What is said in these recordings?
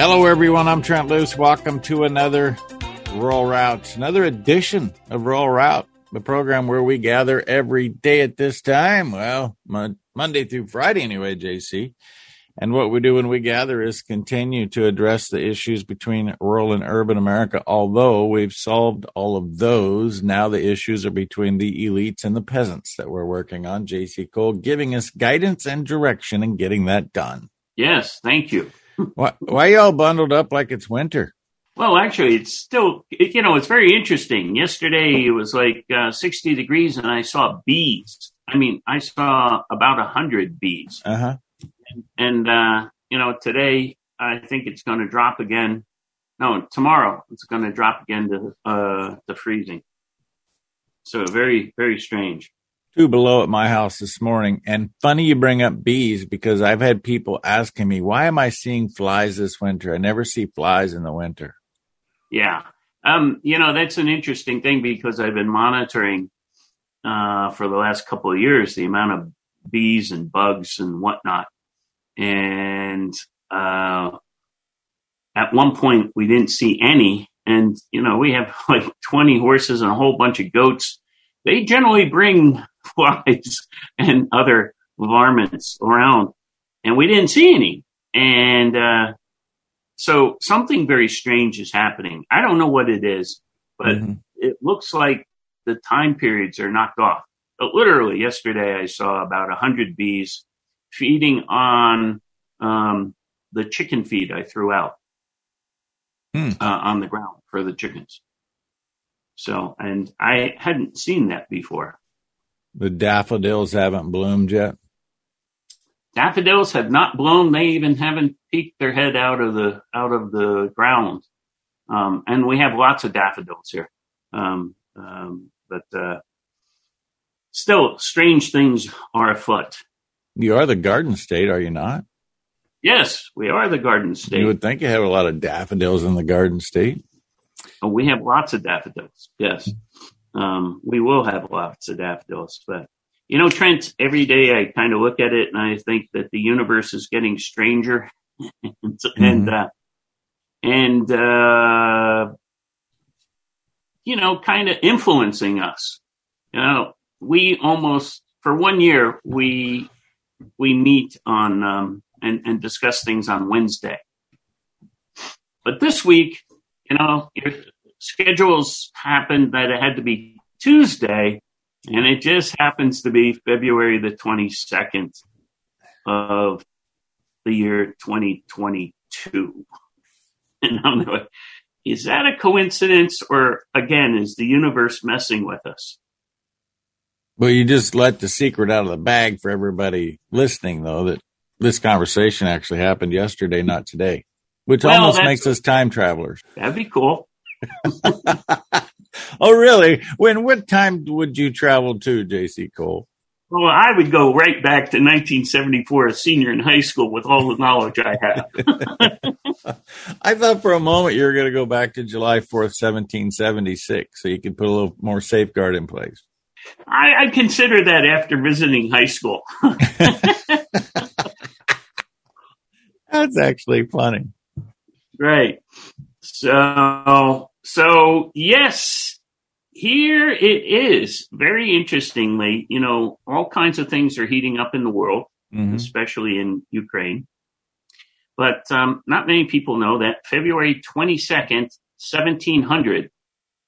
Hello, everyone. I'm Trent Loos. Welcome to another Rural Route, another edition of Rural Route, the program where we gather every day at this time. Well, Monday through Friday, anyway, JC. And what we do when we gather is continue to address the issues between rural and urban America. Although we've solved all of those, now the issues are between the elites and the peasants that we're working on. JC Cole giving us guidance and direction in getting that done. Yes, thank you. Why, why y'all bundled up like it's winter? Well, actually, it's still, it, you know, it's very interesting. Yesterday it was like uh, 60 degrees and I saw bees. I mean, I saw about a hundred bees. Uh-huh. And, and uh, you know, today I think it's going to drop again. No, tomorrow it's going to drop again to, uh, to freezing. So very, very strange two below at my house this morning. And funny you bring up bees because I've had people asking me, why am I seeing flies this winter? I never see flies in the winter. Yeah. Um, you know, that's an interesting thing because I've been monitoring uh, for the last couple of years the amount of bees and bugs and whatnot. And uh, at one point, we didn't see any. And, you know, we have like 20 horses and a whole bunch of goats. They generally bring flies and other varmints around, and we didn't see any. And uh, so something very strange is happening. I don't know what it is, but mm-hmm. it looks like the time periods are knocked off. But literally, yesterday I saw about a hundred bees feeding on um, the chicken feed I threw out mm. uh, on the ground for the chickens. So, and I hadn't seen that before. The daffodils haven't bloomed yet. Daffodils have not blown. They even haven't peeked their head out of the out of the ground. Um, and we have lots of daffodils here. Um, um, but uh, still, strange things are afoot. You are the Garden State, are you not? Yes, we are the Garden State. You would think you have a lot of daffodils in the Garden State. Oh, we have lots of daffodils. Yes um, we will have lots of daffodils. But you know, Trent, every day I kind of look at it and I think that the universe is getting stranger, and mm-hmm. and, uh, and uh, you know, kind of influencing us. You know, we almost for one year we we meet on um, and and discuss things on Wednesday. But this week, you know, schedules happened that it had to be Tuesday, and it just happens to be February the 22nd of the year 2022. And I'm like, is that a coincidence or again, is the universe messing with us? Well, you just let the secret out of the bag for everybody listening, though, that this conversation actually happened yesterday, not today, which well, almost makes us time travelers. That'd be cool. oh, really? When, what time would you travel to, JC Cole? Well, I would go right back to 1974, a senior in high school, with all the knowledge I have. I thought for a moment you were going to go back to July 4th, 1776, so you could put a little more safeguard in place. I, I consider that after visiting high school. That's actually funny. Right. So so yes, here it is. Very interestingly, you know, all kinds of things are heating up in the world, mm-hmm. especially in Ukraine. But um, not many people know that February 22nd, 1700,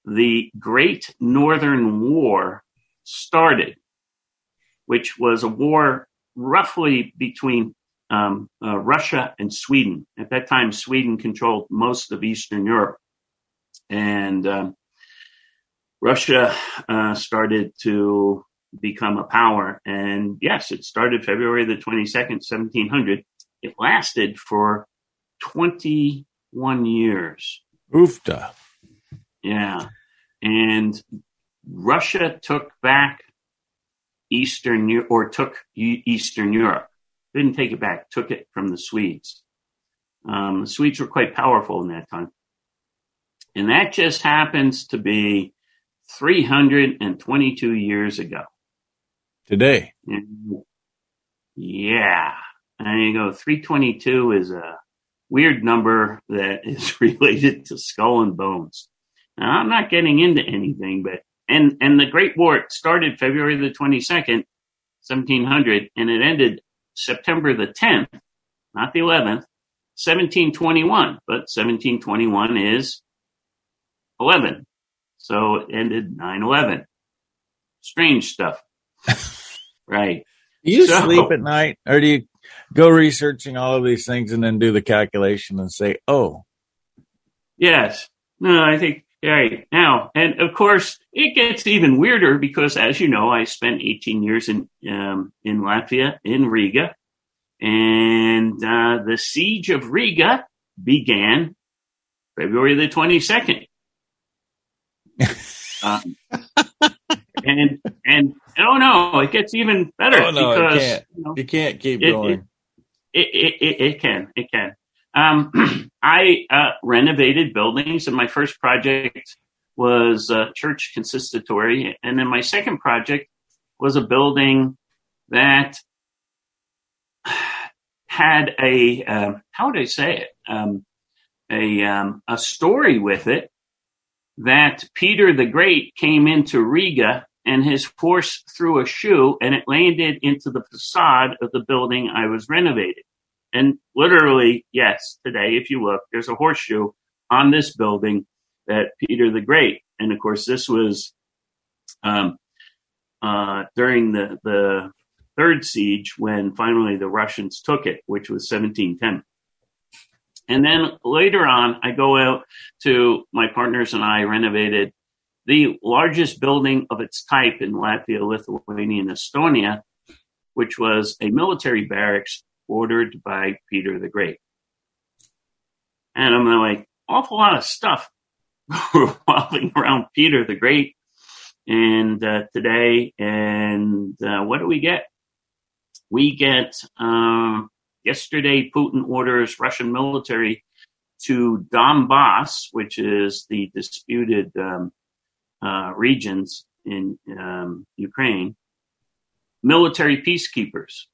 the Great Northern War started, which was a war roughly between um, uh, Russia and Sweden. At that time, Sweden controlled most of Eastern Europe and um, Russia uh, started to become a power. And yes, it started February the 22nd, 1700. It lasted for 21 years. Oofta. Yeah. And Russia took back Eastern or took Eastern Europe. Didn't take it back, took it from the Swedes. Um, the Swedes were quite powerful in that time. And that just happens to be 322 years ago. Today. And yeah. And you go, 322 is a weird number that is related to skull and bones. Now, I'm not getting into anything, but and and the Great War started February the 22nd, 1700, and it ended September the 10th, not the 11th, 1721. But 1721 is 11, so it ended 9/11. Strange stuff, right? Do you so, sleep at night, or do you go researching all of these things and then do the calculation and say, "Oh, yes"? No, I think right now, and of course, it gets even weirder because, as you know, I spent 18 years in um, in Latvia in Riga, and uh, the siege of Riga began February the 22nd. um, and and oh no, it gets even better oh, no, because can't. You, know, you, can't. keep it, going. It it, it, it can. It can. Um, I uh, renovated buildings, and my first project was a church consistory, and then my second project was a building that had a uh, how would I say it um, a um, a story with it that Peter the Great came into Riga and his horse threw a shoe and it landed into the facade of the building I was renovating. And literally, yes, today, if you look, there's a horseshoe on this building that Peter the Great. And of course, this was um, uh, during the, the third siege when finally the Russians took it, which was 1710. And then later on, I go out to my partners and I renovated the largest building of its type in Latvia, Lithuania, and Estonia, which was a military barracks ordered by Peter the Great. And I'm like, awful lot of stuff revolving around Peter the Great. And uh, today, and uh, what do we get? We get um, yesterday, Putin orders Russian military to Donbass, which is the disputed um, uh, regions in um, Ukraine, military peacekeepers,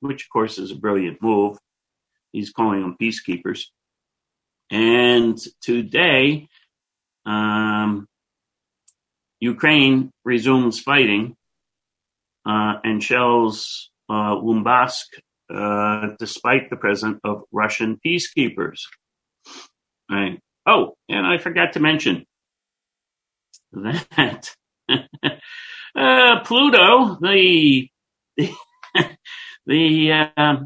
which of course is a brilliant move. He's calling them peacekeepers. And today, um, Ukraine resumes fighting uh, and shells uh, uh, despite the presence of Russian peacekeepers. Right. Oh, and I forgot to mention that uh, Pluto, the the the, uh,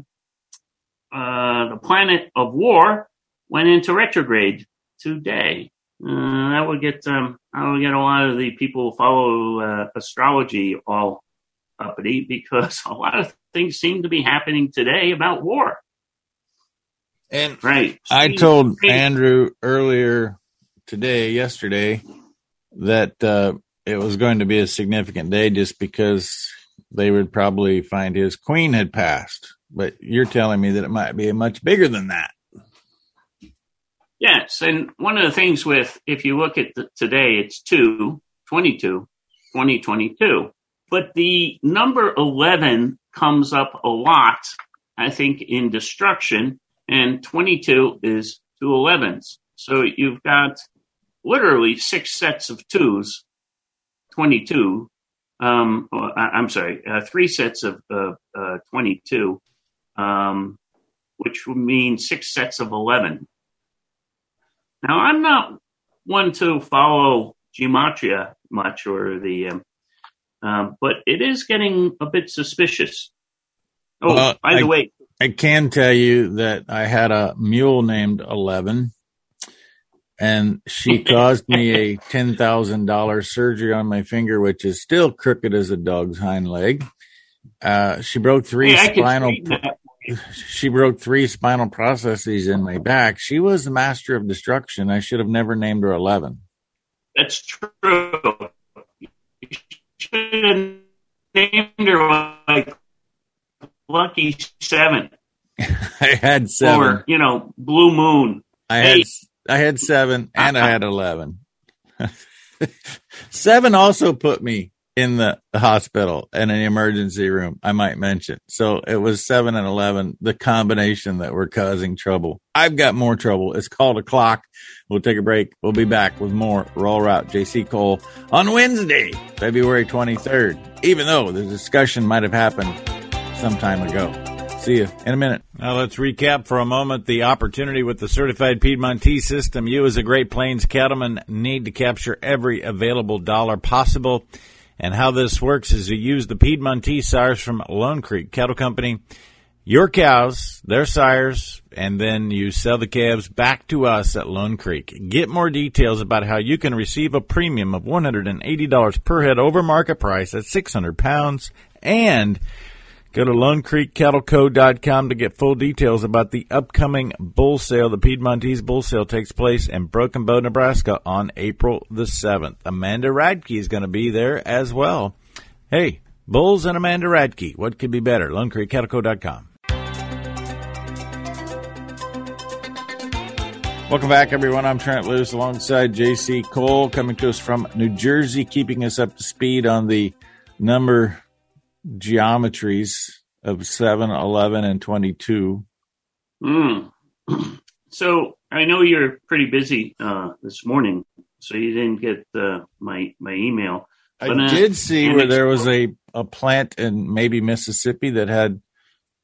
uh, the planet of war, went into retrograde today. Uh, that would get um, I would get a lot of the people who follow uh, astrology all uppity because a lot of things seem to be happening today about war. And right, I told Andrew earlier today, yesterday, that uh, it was going to be a significant day just because they would probably find his queen had passed. But you're telling me that it might be much bigger than that. Yes. And one of the things with, if you look at the, today, it's 2, 22, 2022. But the number 11 comes up a lot, I think, in destruction, and 22 is two 11s. So you've got literally six sets of twos, 22. Um, I'm sorry, uh, three sets of uh, uh, 22, um, which would mean six sets of 11. Now, I'm not one to follow gematria much or the, um, um but it is getting a bit suspicious. Oh, well, by the I, way, I can tell you that I had a mule named 11 and she caused me a $10,000 surgery on my finger, which is still crooked as a dog's hind leg. Uh, she broke three hey, spinal, she broke three spinal processes in my back. She was the master of destruction. I should have never named her 11. That's true. Should have named her like Lucky Seven. I had seven. Or, you know, Blue Moon. I had I had seven and I uh-huh. had eleven. seven also put me in the hospital and an emergency room, I might mention. So it was seven and 11, the combination that were causing trouble. I've got more trouble. It's called a clock. We'll take a break. We'll be back with more Rural Route JC Cole on Wednesday, February 23rd, even though the discussion might have happened some time ago. See you in a minute. Now let's recap for a moment the opportunity with the certified Piedmontese system. You as a Great Plains cattleman need to capture every available dollar possible. And how this works is you use the Piedmontese sires from Lone Creek Cattle Company, your cows, their sires, and then you sell the calves back to us at Lone Creek. Get more details about how you can receive a premium of $180 per head over market price at 600 pounds and Go to LoneCreekCattleCo.com to get full details about the upcoming bull sale. The Piedmontese bull sale takes place in Broken Bow, Nebraska on April the 7th. Amanda Radke is going to be there as well. Hey, bulls and Amanda Radke. What could be better? LoneCreekCattleCo.com. Welcome back, everyone. I'm Trent Loos alongside JC Cole coming to us from New Jersey, keeping us up to speed on the number geometries of 7, 11, and 22. Mm. So I know you're pretty busy uh, this morning, so you didn't get uh, my my email. I but, uh, did see where there was a, a plant in maybe Mississippi that had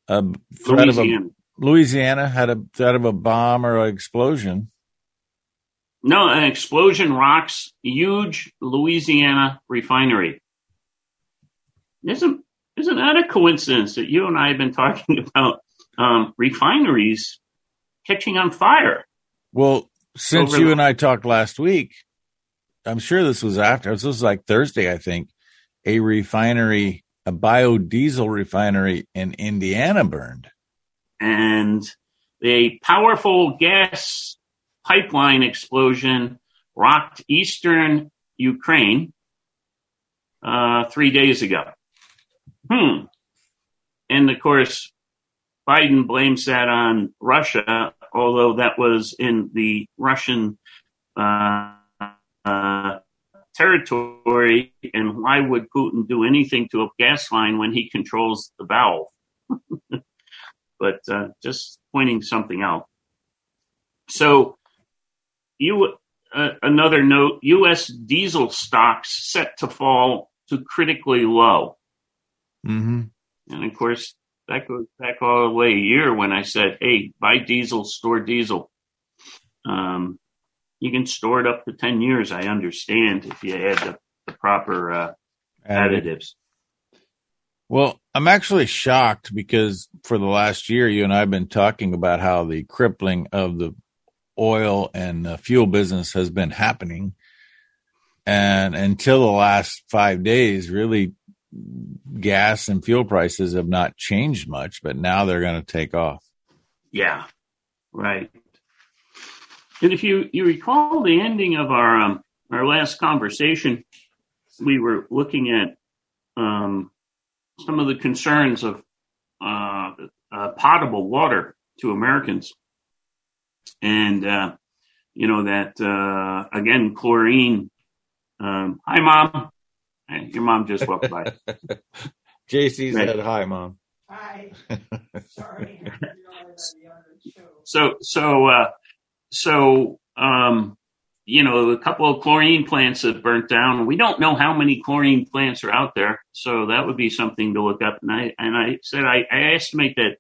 a threat Louisiana. of a Louisiana had a threat of a bomb or an explosion. No, an explosion rocks huge Louisiana refinery. Isn't isn't that a coincidence that you and I have been talking about um, refineries catching on fire? Well, since you the- and I talked last week, I'm sure this was after. This was like Thursday, I think. A refinery, a biodiesel refinery in Indiana burned, and a powerful gas pipeline explosion rocked eastern Ukraine uh, three days ago. Hmm. And of course, Biden blames that on Russia, although that was in the Russian uh, uh, territory. And why would Putin do anything to a gas line when he controls the valve? but uh, just pointing something out. So, you uh, another note: U.S. diesel stocks set to fall to critically low. Mm-hmm. And of course, that goes back all the way a year when I said, "Hey, buy diesel, store diesel." Um, you can store it up to ten years. I understand if you add the, the proper uh, additives. Well, I'm actually shocked because for the last year, you and I have been talking about how the crippling of the oil and the fuel business has been happening. And until the last five days, really gas and fuel prices have not changed much, but now they're going to take off. Yeah, right. And if you, you recall the ending of our um, our last conversation, we were looking at um, some of the concerns of uh, uh, potable water to Americans, and uh, you know that uh, again chlorine. Um, hi, mom. Hey, your mom just walked by. JC said hi, mom. Hi. Sorry. so so uh, so um, you know a couple of chlorine plants have burnt down. We don't know how many chlorine plants are out there, so that would be something to look up. And I and I said I, I estimate that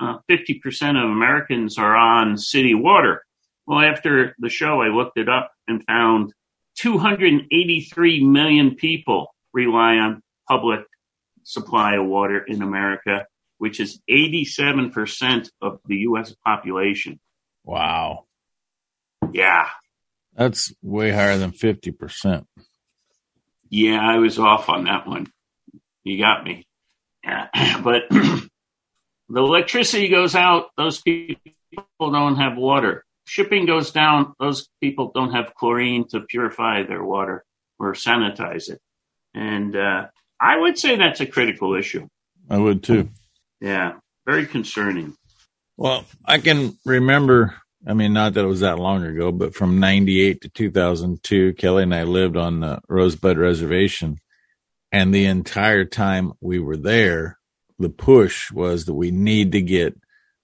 uh, fifty uh, percent of Americans are on city water. Well, after the show, I looked it up and found 283 million people rely on public supply of water in America, which is 87% of the U.S. population. Wow. Yeah. That's way higher than 50%. Yeah, I was off on that one. You got me. But the electricity goes out, those people don't have water shipping goes down, those people don't have chlorine to purify their water or sanitize it. And uh, I would say that's a critical issue. I would too. Yeah, very concerning. Well, I can remember, I mean, not that it was that long ago, but from 98 to 2002, Kelly and I lived on the Rosebud Reservation. And the entire time we were there, the push was that we need to get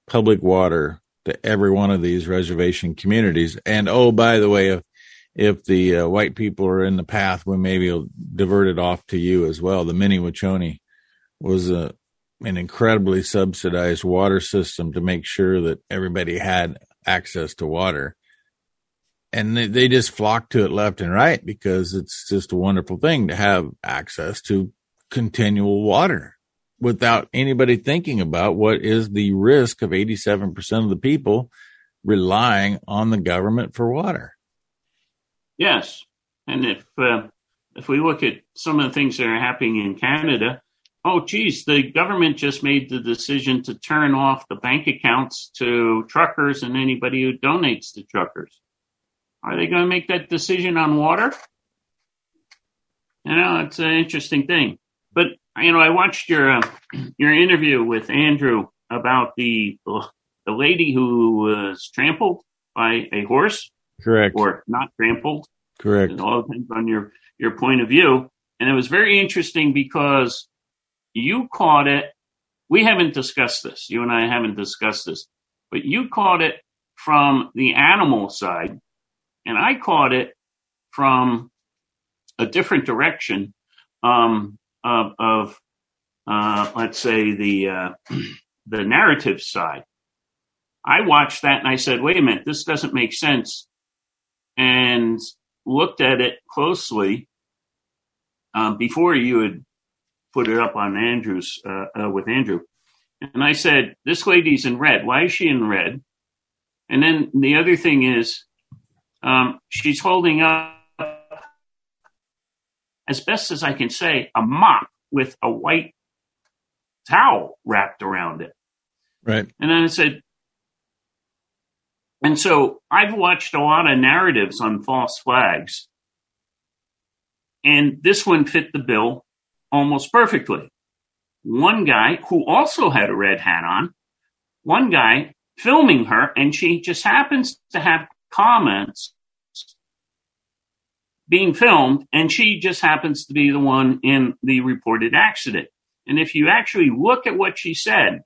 public water to every one of these reservation communities. And oh, by the way, if if the uh, white people are in the path, we maybe will divert it off to you as well. The Mni Wiconi was a an incredibly subsidized water system to make sure that everybody had access to water. And they, they just flock to it left and right because it's just a wonderful thing to have access to continual water without anybody thinking about what is the risk of 87% of the people relying on the government for water. Yes. And if, uh, if we look at some of the things that are happening in Canada, oh, geez, the government just made the decision to turn off the bank accounts to truckers and anybody who donates to truckers. Are they going to make that decision on water? You know, it's an interesting thing. But you know, I watched your uh, your interview with Andrew about the the lady who was trampled by a horse. Correct. Or not trampled. Correct. It all depends on your your point of view. And it was very interesting because you caught it. We haven't discussed this. You and I haven't discussed this, but you caught it from the animal side, and I caught it from a different direction um, of, of uh, let's say the uh, the narrative side. I watched that and I said, "Wait a minute, this doesn't make sense," and looked at it closely um, before you had put it up on Andrew's uh, uh, with Andrew, and I said, "This lady's in red. Why is she in red?" And then the other thing is, um, she's holding up, as best as I can say, a mop with a white towel wrapped around it. Right. And then I said, and so I've watched a lot of narratives on false flags, and this one fit the bill almost perfectly. One guy who also had a red hat on, one guy filming her, and she just happens to have comments being filmed, and she just happens to be the one in the reported accident. And if you actually look at what she said,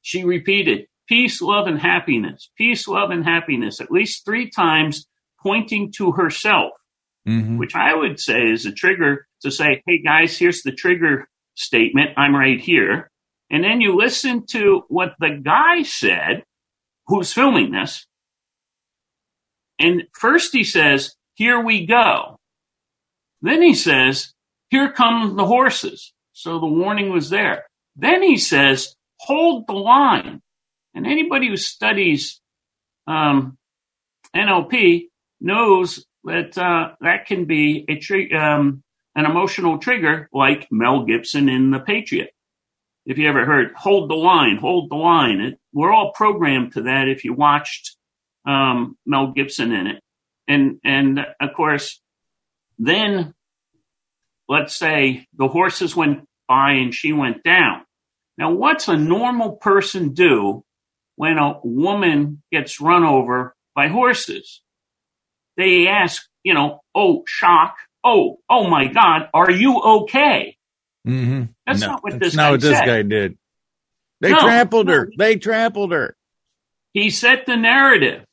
she repeated peace, love, and happiness, peace, love, and happiness at least three times, pointing to herself, mm-hmm. which I would say is a trigger to say, hey guys, here's the trigger statement. I'm right here. And then you listen to what the guy said who's filming this. And first he says, here we go. Then he says, here come the horses. So the warning was there. Then he says, hold the line. And anybody who studies um, NLP knows that uh, that can be a tri- um, an emotional trigger like Mel Gibson in The Patriot. If you ever heard, hold the line, hold the line. It, we're all programmed to that if you watched um, Mel Gibson in it. And, and of course, then let's say the horses went by and she went down. Now, what's a normal person do when a woman gets run over by horses? They ask, you know, oh, shock. Oh, oh my God, are you okay? Mm-hmm. That's no, not what this not guy what this said. guy did. They No, trampled no. her. They trampled her. He set the narrative.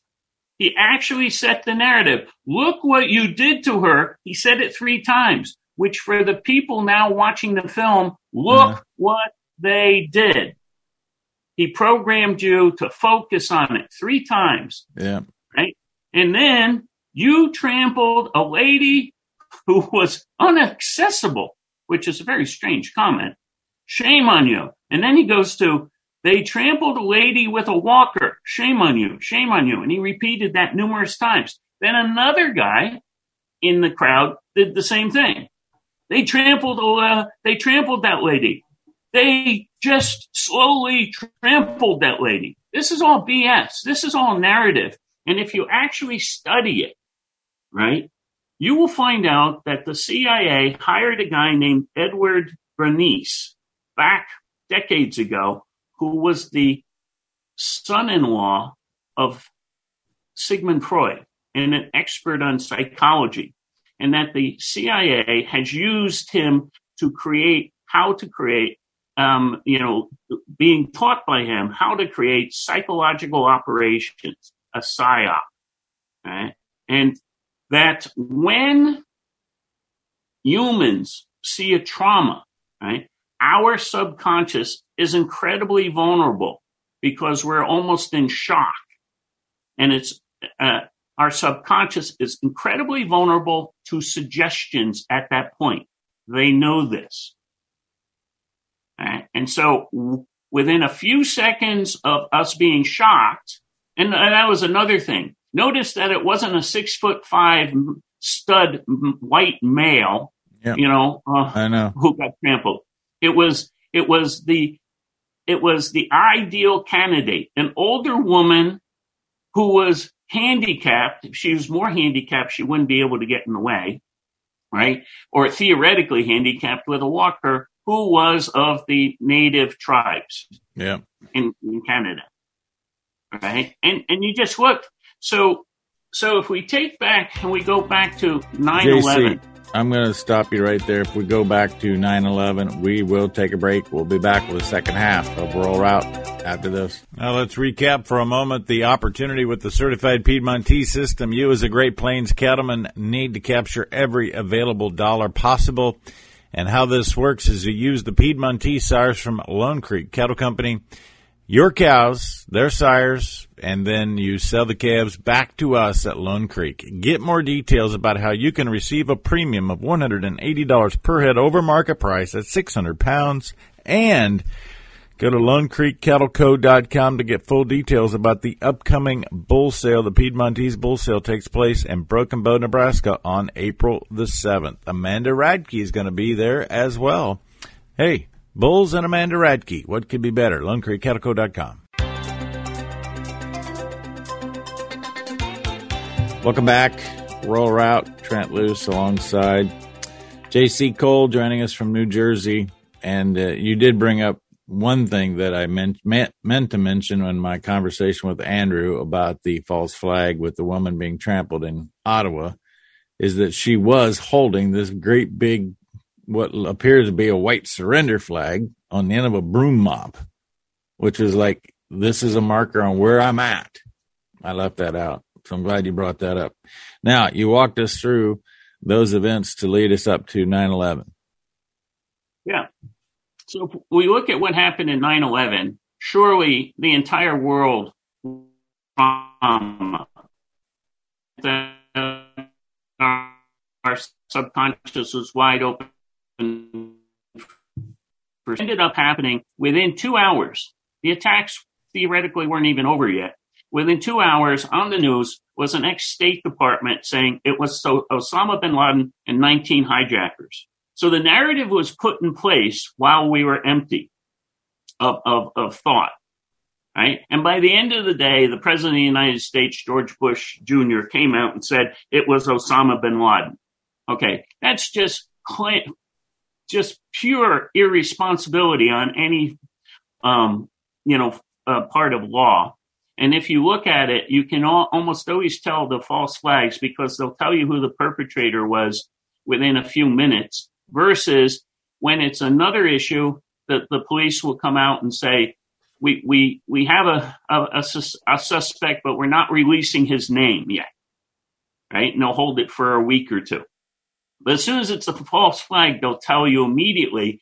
He actually set the narrative. Look what you did to her. He said it three times, which for the people now watching the film, look Uh-huh. what they did. He programmed you to focus on it three times. Yeah. Right. And then you trampled a lady who was unaccessible, which is a very strange comment. Shame on you. And then he goes to, they trampled a lady with a walker. Shame on you. Shame on you. And he repeated that numerous times. Then another guy in the crowd did the same thing. They trampled, uh, they trampled that lady. They just slowly trampled that lady. This is all BS. This is all narrative. And if you actually study it, right, you will find out that the CIA hired a guy named Edward Bernays back decades ago, who was the son-in-law of Sigmund Freud and an expert on psychology. And that the CIA has used him to create how to create um, you know, being taught by him how to create psychological operations, a psyop, right? And that when humans see a trauma, right, our subconscious is incredibly vulnerable because we're almost in shock. And it's, uh, our subconscious is incredibly vulnerable to suggestions at that point. They know this. Right? And so within a few seconds of us being shocked, and that was another thing. Notice that it wasn't a six foot five stud white male, Yep. you know, uh, I know. who got trampled. It was it was the it was the ideal candidate, an older woman who was handicapped. If she was more handicapped, she wouldn't be able to get in the way, right? Or theoretically handicapped with a walker who was of the native tribes Yeah. in, in Canada, right? And and you just look. So so if we take back and we go back to 9/11. I'm going to stop you right there. If we go back to 9 11, we will take a break. We'll be back with the second half of Rural Route after this. Now, let's recap for a moment the opportunity with the certified Piedmontese system. You, as a Great Plains cattleman, need to capture every available dollar possible. And how this works is you use the Piedmontese sires from Lone Creek Cattle Company your cows, their sires, and then you sell the calves back to us at Lone Creek. Get more details about how you can receive a premium of $180 per head over market price at 600 pounds and go to lonecreekcattleco.com to get full details about the upcoming bull sale. The Piedmontese bull sale takes place in Broken Bow, Nebraska on April the 7th. Amanda Radke is going to be there as well. Hey, Bulls and Amanda Radke. What could be better? LoneCreekCattleCo.com. Welcome back. Rural Route, Trent Loos alongside JC Cole joining us from New Jersey. And uh, you did bring up one thing that I meant, meant meant to mention in my conversation with Andrew about the false flag with the woman being trampled in Ottawa is that she was holding this great big what appears to be a white surrender flag on the end of a broom mop, which is like, this is a marker on where I'm at. I left that out. So I'm glad you brought that up. Now, you walked us through those events to lead us up to 9 11. Yeah. So if we look at what happened in 9 11, surely the entire world um, our subconscious was wide open. Ended up happening within two hours. The attacks theoretically weren't even over yet. Within two hours on the news was an ex State Department saying it was Osama bin Laden and 19 hijackers. So the narrative was put in place while we were empty of, of, of thought. Right. And by the end of the day, the president of the United States, George Bush Jr., came out and said it was Osama bin Laden. Okay. That's just just pure irresponsibility on any, um, you know, uh, part of law. And if you look at it, you can all, almost always tell the false flags because they'll tell you who the perpetrator was within a few minutes versus when it's another issue that the police will come out and say, we, we, we have a, a, a, a suspect, but we're not releasing his name yet. Right. And they'll hold it for a week or two. But as soon as it's a false flag, they'll tell you immediately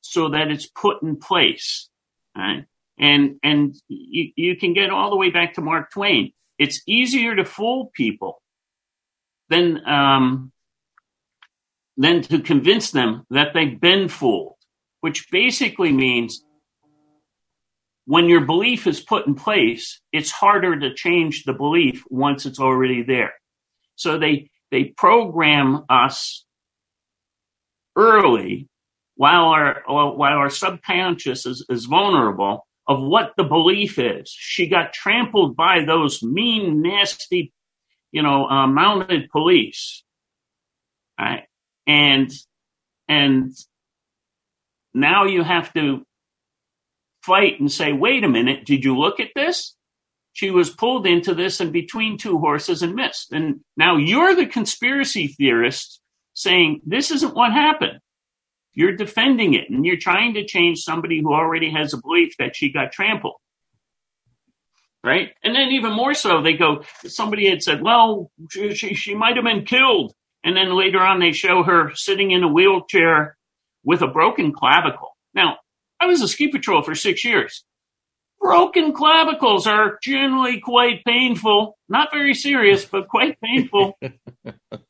so that it's put in place. Right? And, and you, you can get all the way back to Mark Twain. It's easier to fool people than, um, than to convince them that they've been fooled, which basically means when your belief is put in place, it's harder to change the belief once it's already there. So they, they program us early while our while our subconscious is, is vulnerable of what the belief is. She got trampled by those mean, nasty, you know, uh, mounted police, right? And and now you have to fight and say, wait a minute, did you look at this? She was pulled into this and between two horses and missed. And now you're the conspiracy theorist saying this isn't what happened. you're defending it and you're trying to change somebody who already has a belief that she got trampled. Right. And then even more so, they go, somebody had said, well, she, she, she might have been killed. And then later on, they show her sitting in a wheelchair with a broken clavicle. Now, I was a ski patrol for six years. Broken clavicles are generally quite painful, not very serious, but quite painful.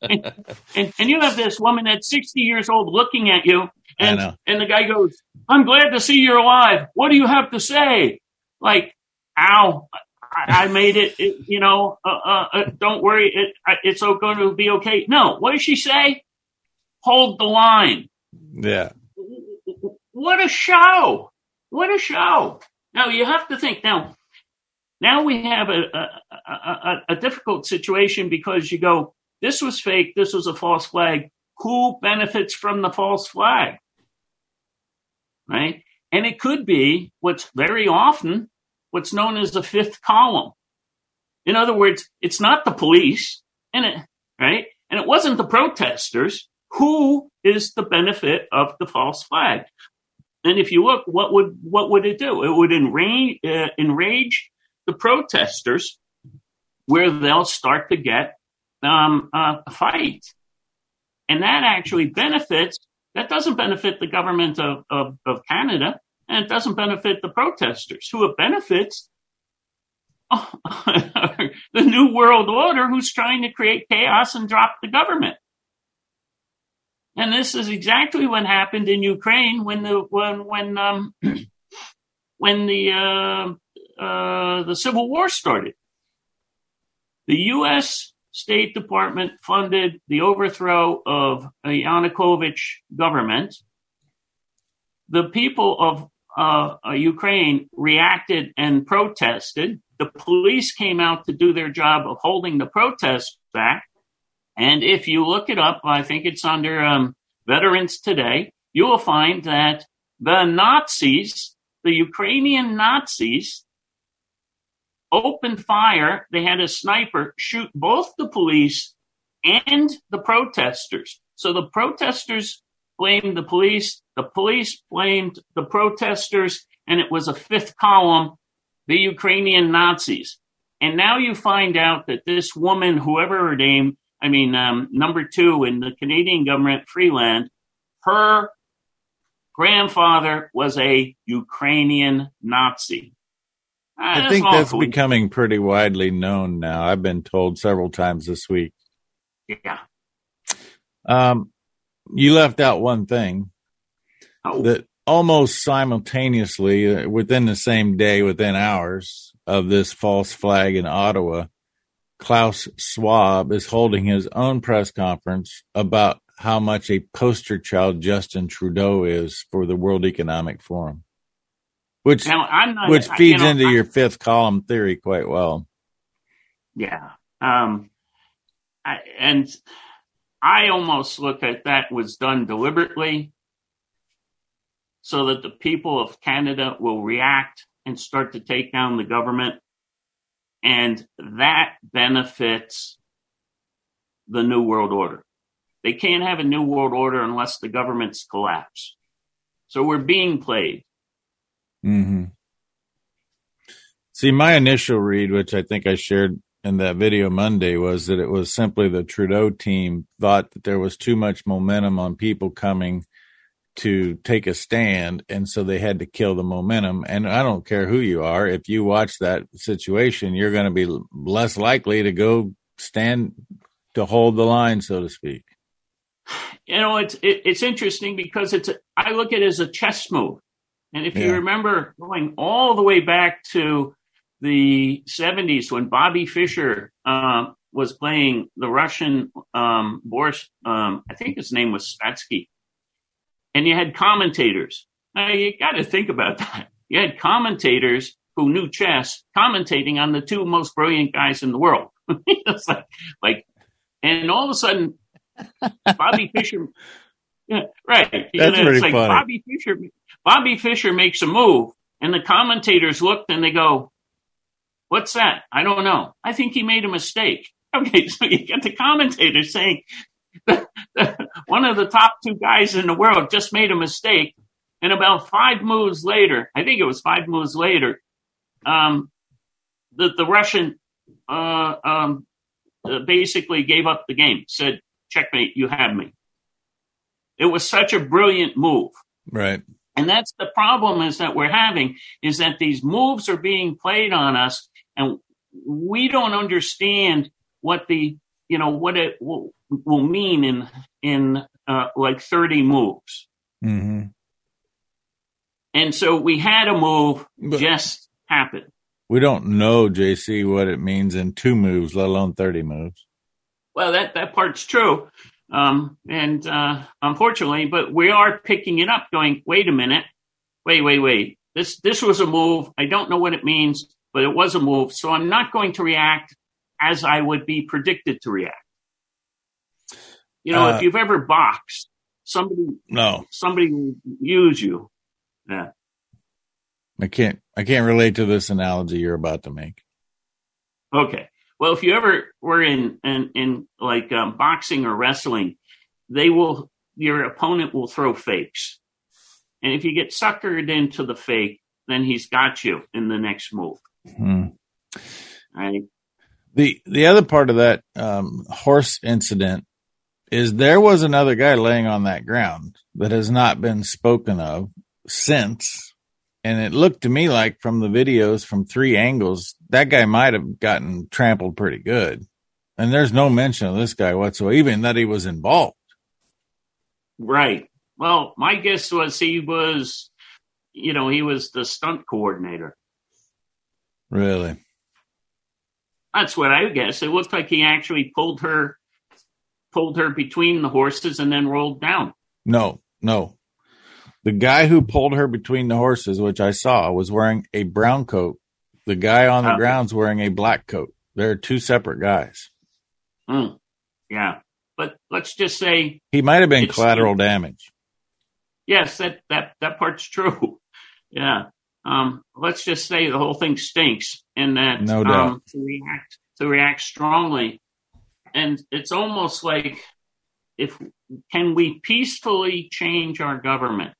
and, and, and, you have this woman that's 60 years old looking at you, and, and the guy goes, I'm glad to see you're alive. What do you have to say? Like, ow, I, I made it, it you know, uh, uh, uh, don't worry, it, it's going to be okay. No, what does she say? Hold the line. Yeah. What a show! What a show! Now you have to think now. Now we have a, a, a, a difficult situation because you go, this was fake, this was a false flag. Who benefits from the false flag? Right? And it could be what's very often what's known as the fifth column. In other words, it's not the police, and it, right? And it wasn't the protesters. Who is the benefit of the false flag? And if you look, what would what would it do? It would enrage, uh, enrage the protesters, where they'll start to get um, uh, a fight, and that actually benefits. That doesn't benefit the government of, of, of Canada, and it doesn't benefit the protesters. Who it benefits the new world order, who's trying to create chaos and drop the government. And this is exactly what happened in Ukraine when the when when um, when the uh, uh, the civil war started. The U.S. State Department funded the overthrow of a Yanukovych government. The people of uh, uh, Ukraine reacted and protested. The police came out to do their job of holding the protests back. And if you look it up, I think it's under um, Veterans Today, you will find that the Nazis, the Ukrainian Nazis, opened fire. They had a sniper shoot both the police and the protesters. So the protesters blamed the police, the police blamed the protesters, and it was a fifth column, the Ukrainian Nazis. And now you find out that this woman, whoever her name, I mean, um, number two in the Canadian government, Freeland, her grandfather was a Ukrainian Nazi. I think that's becoming pretty widely known now. I've been told several times this week. Yeah. Um, you left out one thing oh. that almost simultaneously, uh, within the same day, within hours of this false flag in Ottawa, Klaus Schwab is holding his own press conference about how much a poster child Justin Trudeau is for the World Economic Forum, which not, which feeds know, into your fifth column theory quite well. Yeah, um, I, and I almost look at that was done deliberately, so that the people of Canada will react and start to take down the government and that benefits the New World Order. They can't have a New World Order unless the governments collapse. So we're being played. Mm-hmm. See, my initial read, which I think I shared in that video Monday, was that it was simply the Trudeau team thought that there was too much momentum on people coming to take a stand and so they had to kill the momentum. And i don't care who you are if you watch that situation you're going to be less likely to go stand to hold the line so to speak. You know it's it, it's interesting because it's a, I look at it as a chess move. And if yeah. you remember going all the way back to the 70s when bobby fischer uh, was playing the russian um, boris um, i think his name was spassky and you had commentators. Now you got to think about that. You had commentators who knew chess commentating on the two most brilliant guys in the world. it's like, like, and all of a sudden, Bobby Fischer, yeah, right. That's know, pretty like funny. Bobby Fischer, Bobby Fischer makes a move, and the commentators look and they go, "What's that? I don't know. I think he made a mistake." Okay, so you get the commentators saying one of the top two guys in the world just made a mistake. And about five moves later, I think it was five moves later, um, the, the Russian uh, um, basically gave up the game, said, checkmate, you have me. It was such a brilliant move. Right. And that's the problem is that we're having is that these moves are being played on us and we don't understand what the, you know, what it will, will mean in, in, uh, like 30 moves. Mm-hmm. And so we had a move But- just happen. We don't know, JC, what it means in two moves, let alone 30 moves. Well, that, that part's true. Um, and, uh, unfortunately, but we are picking it up going, wait a minute. Wait, wait, wait. This, this was a move. I don't know what it means, but it was a move. So I'm not going to react as I would be predicted to react. You know, Uh, if you've ever boxed, somebody, No, somebody will use you. Yeah. I can't, I can't relate to this analogy you're about to make. Okay. Well, if you ever were in in, in like um, boxing or wrestling, they will your opponent will throw fakes, and if you get suckered into the fake, then he's got you in the next move. Hmm. Right? The the other part of that um, horse incident is there was another guy laying on that ground that has not been spoken of since, and it looked to me like from the videos from three angles that guy might have gotten trampled pretty good, and there's no mention of this guy whatsoever, even that he was involved. Right. Well, my guess was he was, you know, he was the stunt coordinator. Really, That's what I guess. It looked like he actually pulled her, pulled her between the horses and then rolled down. no, no. The guy who pulled her between the horses, which I saw, was wearing a brown coat. The guy on the Oh. ground's wearing a black coat. They're two separate guys. Hmm. Yeah. But let's just say He might have been collateral damage. yes, that that that part's true. Yeah. Um, let's just say the whole thing stinks, and that No doubt. um, to react to react strongly, and it's almost like if can we peacefully change our government?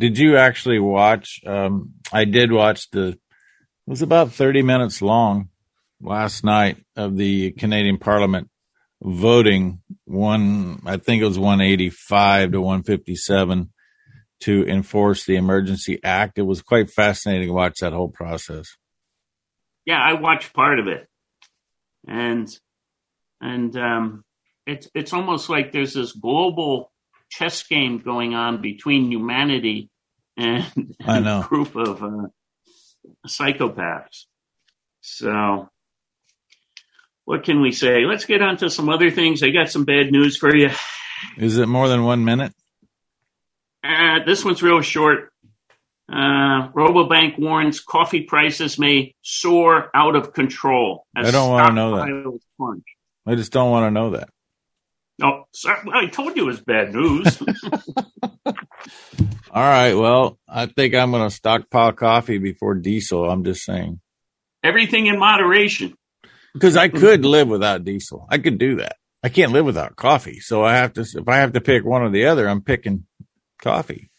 Did you actually watch? Um, I did watch the. It was about thirty minutes long last night of the Canadian Parliament voting one. I think it was one eighty five to one fifty seven to enforce the Emergency Act. It was quite fascinating to watch that whole process. Yeah, I watched part of it, and and um, it's it's almost like there's this global chess game going on between humanity and, and a group of uh, psychopaths. So, what can we say? Let's get on to some other things. I got some bad news for you. Is it more than one minute? Uh, this one's real short. Uh, Rabobank warns coffee prices may soar out of control. as I don't wanna know that. plunge. I just don't want to know that. Oh, no, sorry, I told you it was bad news. All right. Well, I think I'm going to stockpile coffee before diesel. I'm just saying. Everything in moderation. Because I could live without diesel. I could do that. I can't live without coffee. So I have to, if I have to pick one or the other, I'm picking coffee.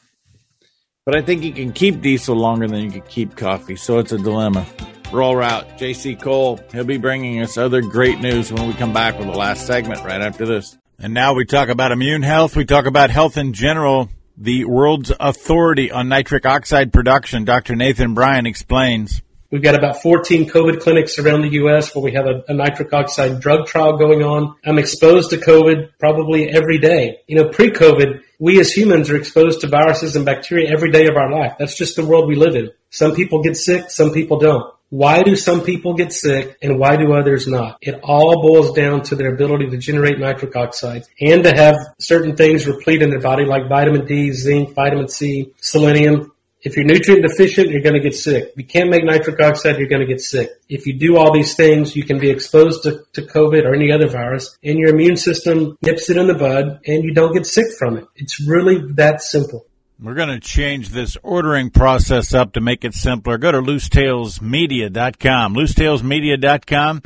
But I think you can keep diesel longer than you can keep coffee. So it's a dilemma. Rural Route. JC Cole. He'll be bringing us other great news when we come back with the last segment right after this. And now we talk about immune health. We talk about health in general. The world's authority on nitric oxide production. Dr. Nathan Bryan explains. We've got about 14 COVID clinics around the U.S. where we have a, a nitric oxide drug trial going on. I'm exposed to COVID probably every day. You know, pre-COVID, we as humans are exposed to viruses and bacteria every day of our life. That's just the world we live in. Some people get sick, some people don't. Why do some people get sick and why do others not? It all boils down to their ability to generate nitric oxide and to have certain things replete in their body like vitamin D, zinc, vitamin C, selenium, if you're nutrient deficient, you're going to get sick. If you can't make nitric oxide, you're going to get sick. If you do all these things, you can be exposed to, to COVID or any other virus, and your immune system nips it in the bud, and you don't get sick from it. It's really that simple. We're going to change this ordering process up to make it simpler. Go to loosetailsmedia.com. Loosetailsmedia.com.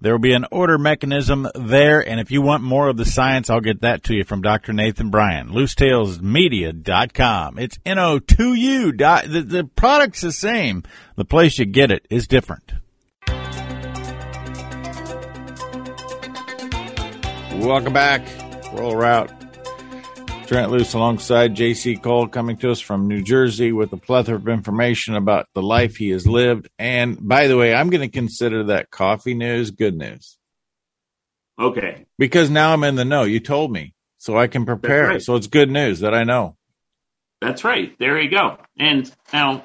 There will be an order mechanism there, and if you want more of the science, I'll get that to you from Dr. Nathan Bryan. LoosetailsMedia.com. It's N-O-2-U. The, the product's the same. The place you get it is different. Welcome back. Rural Route. Trent Loos alongside JC Cole coming to us from New Jersey with a plethora of information about the life he has lived. And by the way, I'm going to consider that coffee news good news. Okay. Because now I'm in the know. You told me. So I can prepare. Right. So it's good news that I know. That's right. There you go. And now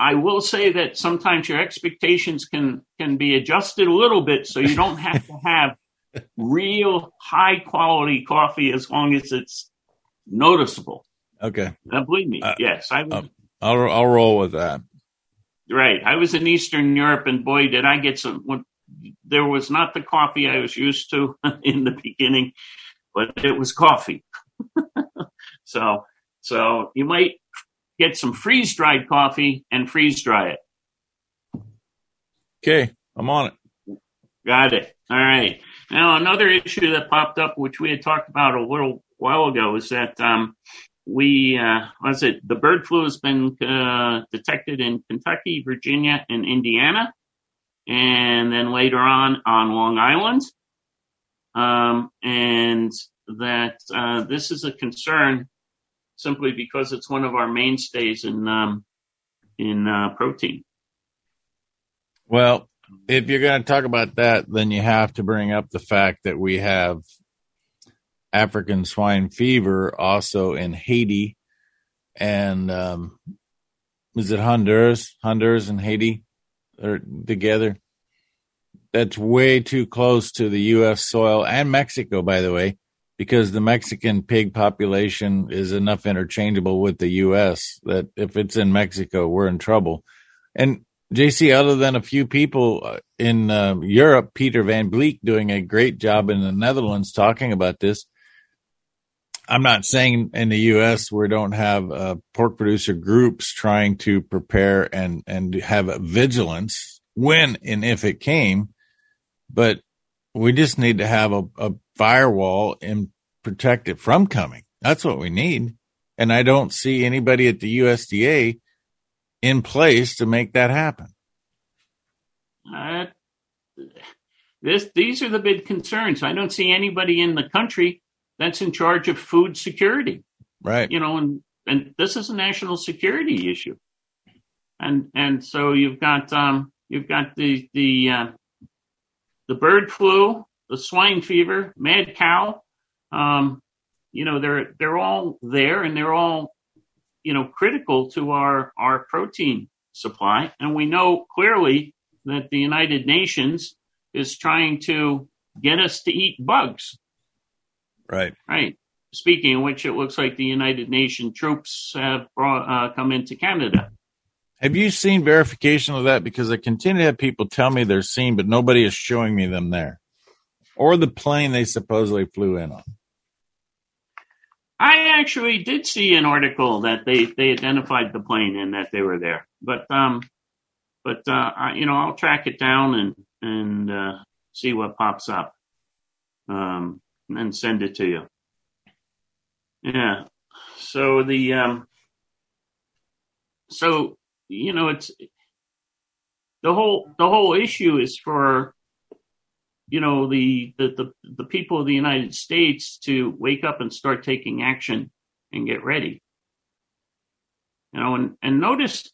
I will say that sometimes your expectations can can be adjusted a little bit so you don't have to have real high quality coffee as long as it's noticeable. Okay. Now, believe me, uh, yes, I was, uh, I'll I'll roll with that. Right. I was in Eastern Europe, and boy, did I get some. What, there was not the coffee I was used to in the beginning, but it was coffee. so, so you might get some freeze dried coffee and freeze dry it. Okay, I'm on it. Got it. All right. Now, another issue that popped up, which we had talked about a little while ago is that um, we, uh, was it, the bird flu has been uh, detected in Kentucky, Virginia, and Indiana, and then later on on Long Island. Um, and that uh, this is a concern simply because it's one of our mainstays in um, in uh, protein. Well, if you're going to talk about that, then you have to bring up the fact that we have African swine fever also in Haiti and um, is it Honduras? Honduras and Haiti are together. That's way too close to the U.S. soil and Mexico, by the way, because the Mexican pig population is enough interchangeable with the U.S. that if it's in Mexico, we're in trouble. And JC, other than a few people uh, in uh, Europe, Peter Van Bleek doing a great job in the Netherlands talking about this. I'm not saying in the U.S. we don't have uh, pork producer groups trying to prepare and and have vigilance when and if it came, but we just need to have a, a firewall and protect it from coming. That's what we need, and I don't see anybody at the USDA in place to make that happen. Uh, this these are the big concerns. I don't see anybody in the country that's in charge of food security. Right. You know, and and this is a national security issue. And and so you've got um you've got the the uh, the bird flu, the swine fever, mad cow. Um, you know, they're they're all there and they're all you know critical to our our protein supply. And we know clearly that the United Nations is trying to get us to eat bugs. Right. Right. Speaking of which, it looks like the United Nations troops have brought, uh, come into Canada. Have you seen verification of that? Because I continue to have people tell me they're seen, but nobody is showing me them there, or the plane they supposedly flew in on. I actually did see an article that they, they identified the plane and that they were there, but um, but uh, I, you know I'll track it down and and uh, see what pops up. Um, and send it to you. Yeah. So the um, so you know it's the whole the whole issue is for you know the, the the the people of the United States to wake up and start taking action and get ready. You know, and and notice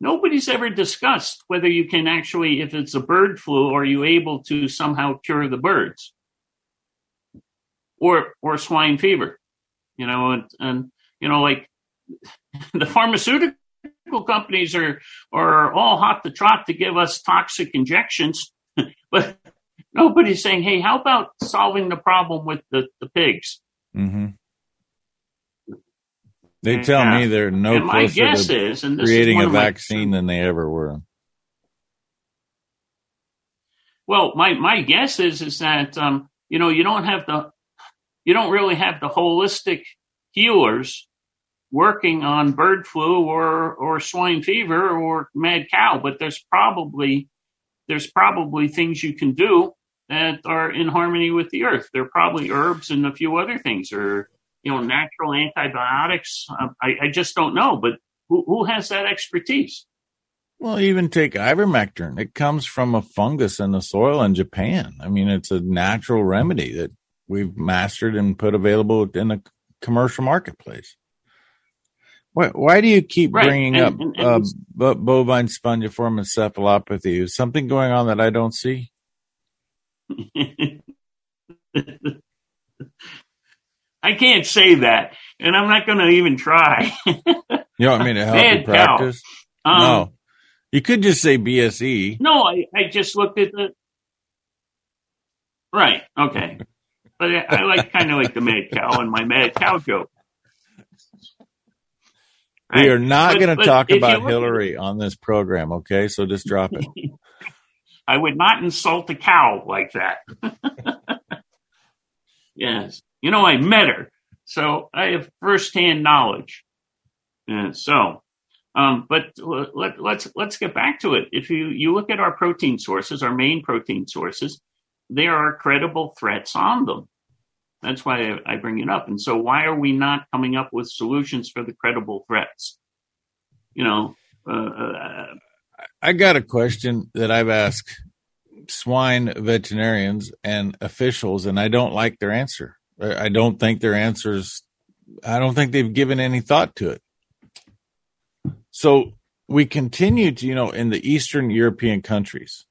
nobody's ever discussed whether you can actually, if it's a bird flu, are you able to somehow cure the birds? or or swine fever. You know, and, and you know, like the pharmaceutical companies are are all hot to trot to give us toxic injections, but nobody's saying, "Hey, how about solving the problem with the the pigs?" Mm-hmm. They tell me they're no and closer to is, creating a vaccine my, than they ever were. Well, my my guess is is that um, you know you don't have the you don't really have the holistic healers working on bird flu or, or swine fever or mad cow, but there's probably there's probably things you can do that are in harmony with the earth. They're probably herbs and a few other things, or you know, natural antibiotics. Um, I, I just don't know, but who, who has that expertise? Well, even take ivermectin. It comes from a fungus in the soil in Japan. I mean, it's a natural remedy that we've mastered and put available in the commercial marketplace. Why, why do you keep Right, bringing and- up and- uh, and- bo- bovine spongiform encephalopathy? Is something going on that I don't see? I can't say that, and I'm not going to even try. You want me to help you Mad practice? Um, no. You could just say. BSE. No, I, I just looked at the. Right. Okay. But I, I like kind of like the mad cow and my mad cow joke. We are not going to talk about Hillary on this program, okay? So just drop it. I would not insult a cow like that. yes. You know, I met her, so I have firsthand knowledge. And so, um, but let, let's let's get back to it. If you you look at our protein sources, our main protein sources, there are credible threats on them. That's why I, I bring it up. And so, why are we not coming up with solutions for the credible threats? You know, uh, uh, I got a question that I've asked swine veterinarians and officials, and I don't like their answer. I don't think their answers, I don't think they've given any thought to it. So we continue to, you know, in the Eastern European countries,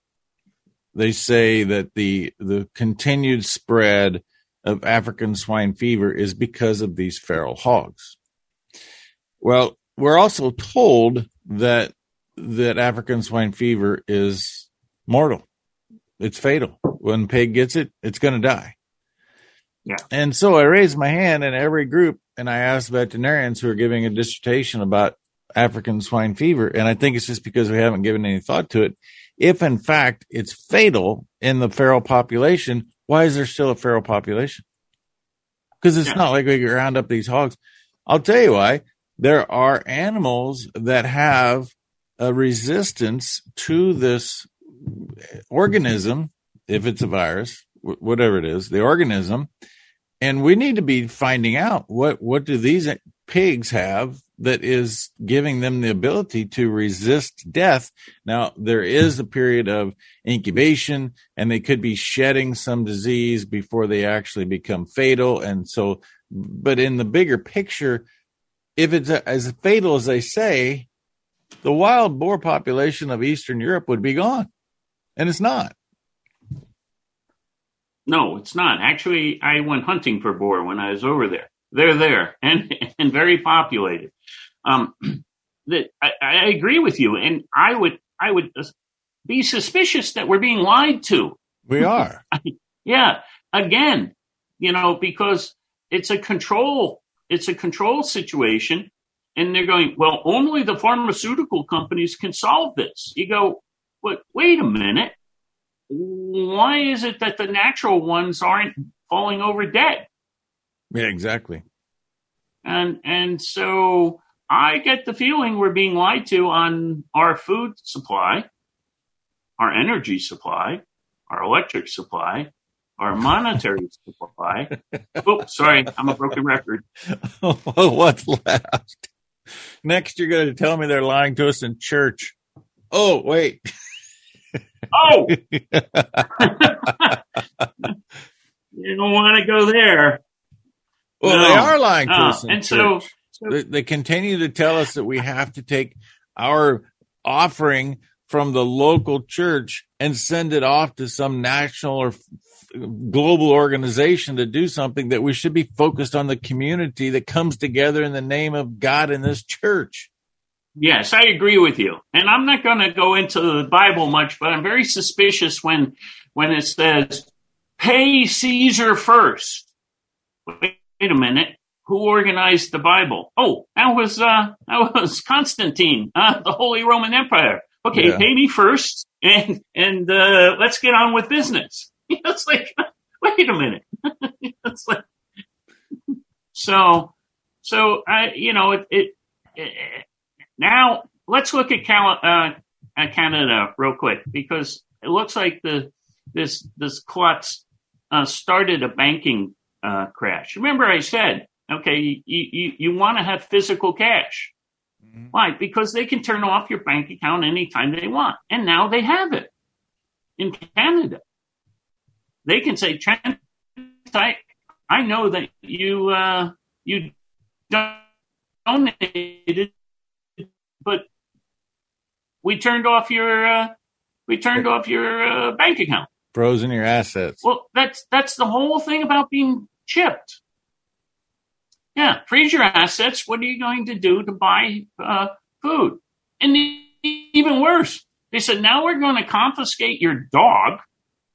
they say that the, the continued spread of African swine fever is because of these feral hogs. Well, we're also told that that African swine fever is mortal. It's fatal. When pig gets it, it's going to die. Yeah. And so I raised my hand in every group and I asked veterinarians who are giving a dissertation about African swine fever. And I think it's just because we haven't given any thought to it. If in fact it's fatal in the feral population, why is there still a feral population? Because it's Yeah. not like we can round up these hogs. I'll tell you why. There are animals that have a resistance to this organism, if it's a virus, whatever it is, the organism, and we need to be finding out what what do these pigs have that is giving them the ability to resist death. Now there is a period of incubation, and they could be shedding some disease before they actually become fatal, and so. But in the bigger picture, if it's as fatal as they say, the wild boar population of Eastern Europe would be gone. And it's not. No, it's not. Actually, I went hunting for boar when I was over there. They're there and and very populated. Um, that I, I agree with you, and I would I would be suspicious that we're being lied to. We are. Yeah, again, you know, because it's a control it's a control situation, and they're going well. Only the pharmaceutical companies can solve this. You go, but wait a minute why is it that the natural ones aren't falling over dead? yeah, exactly. And and so I get the feeling we're being lied to on our food supply, our energy supply, our electric supply, our monetary supply. Oh, sorry, I'm a broken record. What's left? Next, you're going to tell me they're lying to us in church. Oh, wait. Oh, you don't want to go there. Well, No. they are lying to Uh, us in and so, church. They, they continue to tell us that we have to take our offering from the local church and send it off to some national or f- global organization to do something that we should be focused on the community that comes together in the name of God in this church. Yes, I agree with you. And I'm not going to go into the Bible much, but I'm very suspicious when when it says pay Caesar first. Wait, a minute. Who organized the Bible? Oh, that was uh that was Constantine, uh, the Holy Roman Empire. Okay, Yeah. pay me first and and uh let's get on with business. it's like wait a minute. it's like so so I you know it, it, it now let's look at Cal- uh, Canada real quick because it looks like the this this klutz uh, started a banking uh, crash. Remember, I said, okay, you you, you want to have physical cash. Mm-hmm. Why? Because they can turn off your bank account anytime they want, and now they have it in Canada. They can say, Trent, I, I know that you uh, you donated, but we turned off your uh, we turned off your uh, bank account. Frozen your assets. Well, that's that's the whole thing about being chipped. Yeah, freeze your assets. What are you going to do to buy uh, food? And even worse, they said now we're going to confiscate your dog.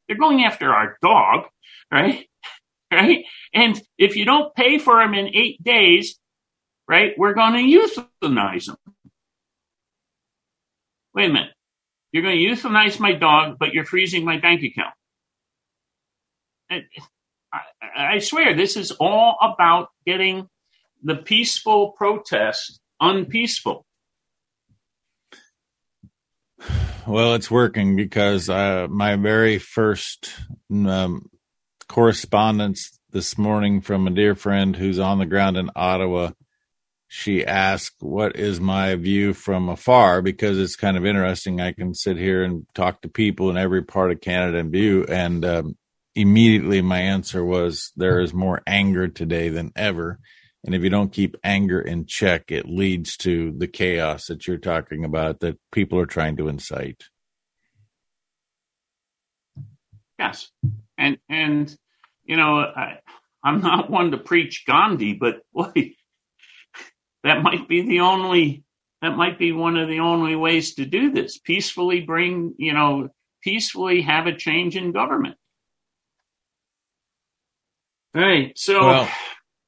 They're going after our dog, right? Right? And if you don't pay for him in eight days, right, we're going to euthanize him. Wait a minute. You're going to euthanize my dog, but you're freezing my bank account. I, swear, this is all about getting the peaceful protest unpeaceful. Well, it's working because uh, my very first um, correspondence this morning from a dear friend who's on the ground in Ottawa. She asked, What is my view from afar? Because it's kind of interesting. I can sit here and talk to people in every part of Canada and view. And um, immediately my answer was, There is more anger today than ever. And if you don't keep anger in check, it leads to the chaos that you're talking about that people are trying to incite. Yes. And, and, you know, I, I'm not one to preach Gandhi, but boy, that might be the only, that might be one of the only ways to do this. Peacefully bring, you know, peacefully have a change in government. All right. So, well,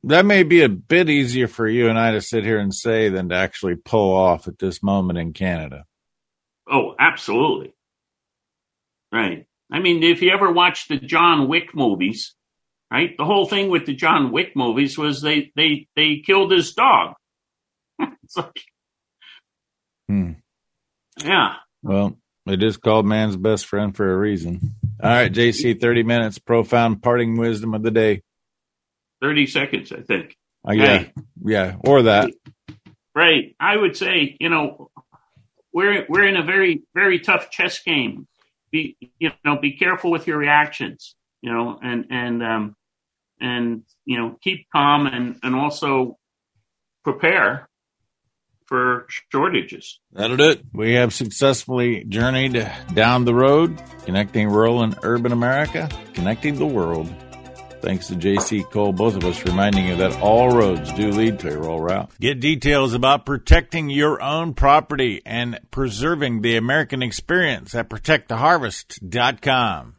that may be a bit easier for you and I to sit here and say than to actually pull off at this moment in Canada. Oh, absolutely. Right. I mean, if you ever watch the John Wick movies, right? The whole thing with the John Wick movies was they they they killed his dog. it's like, hmm. yeah. Well, it is called man's best friend for a reason. All right, JC, thirty minutes, profound parting wisdom of the day. 30 seconds, I think. Uh, yeah, yeah, or that. Right. I would say, you know, we're we're in a very very tough chess game. Be you know, be careful with your reactions. You know, and and um and you know, keep calm and and also prepare for shortages. That'll do it. We have successfully journeyed down the road, connecting rural and urban America, connecting the world. Thanks to JC Cole, both of us reminding you that all roads do lead to a rural route. Get details about protecting your own property and preserving the American experience at protecttheharvest.com.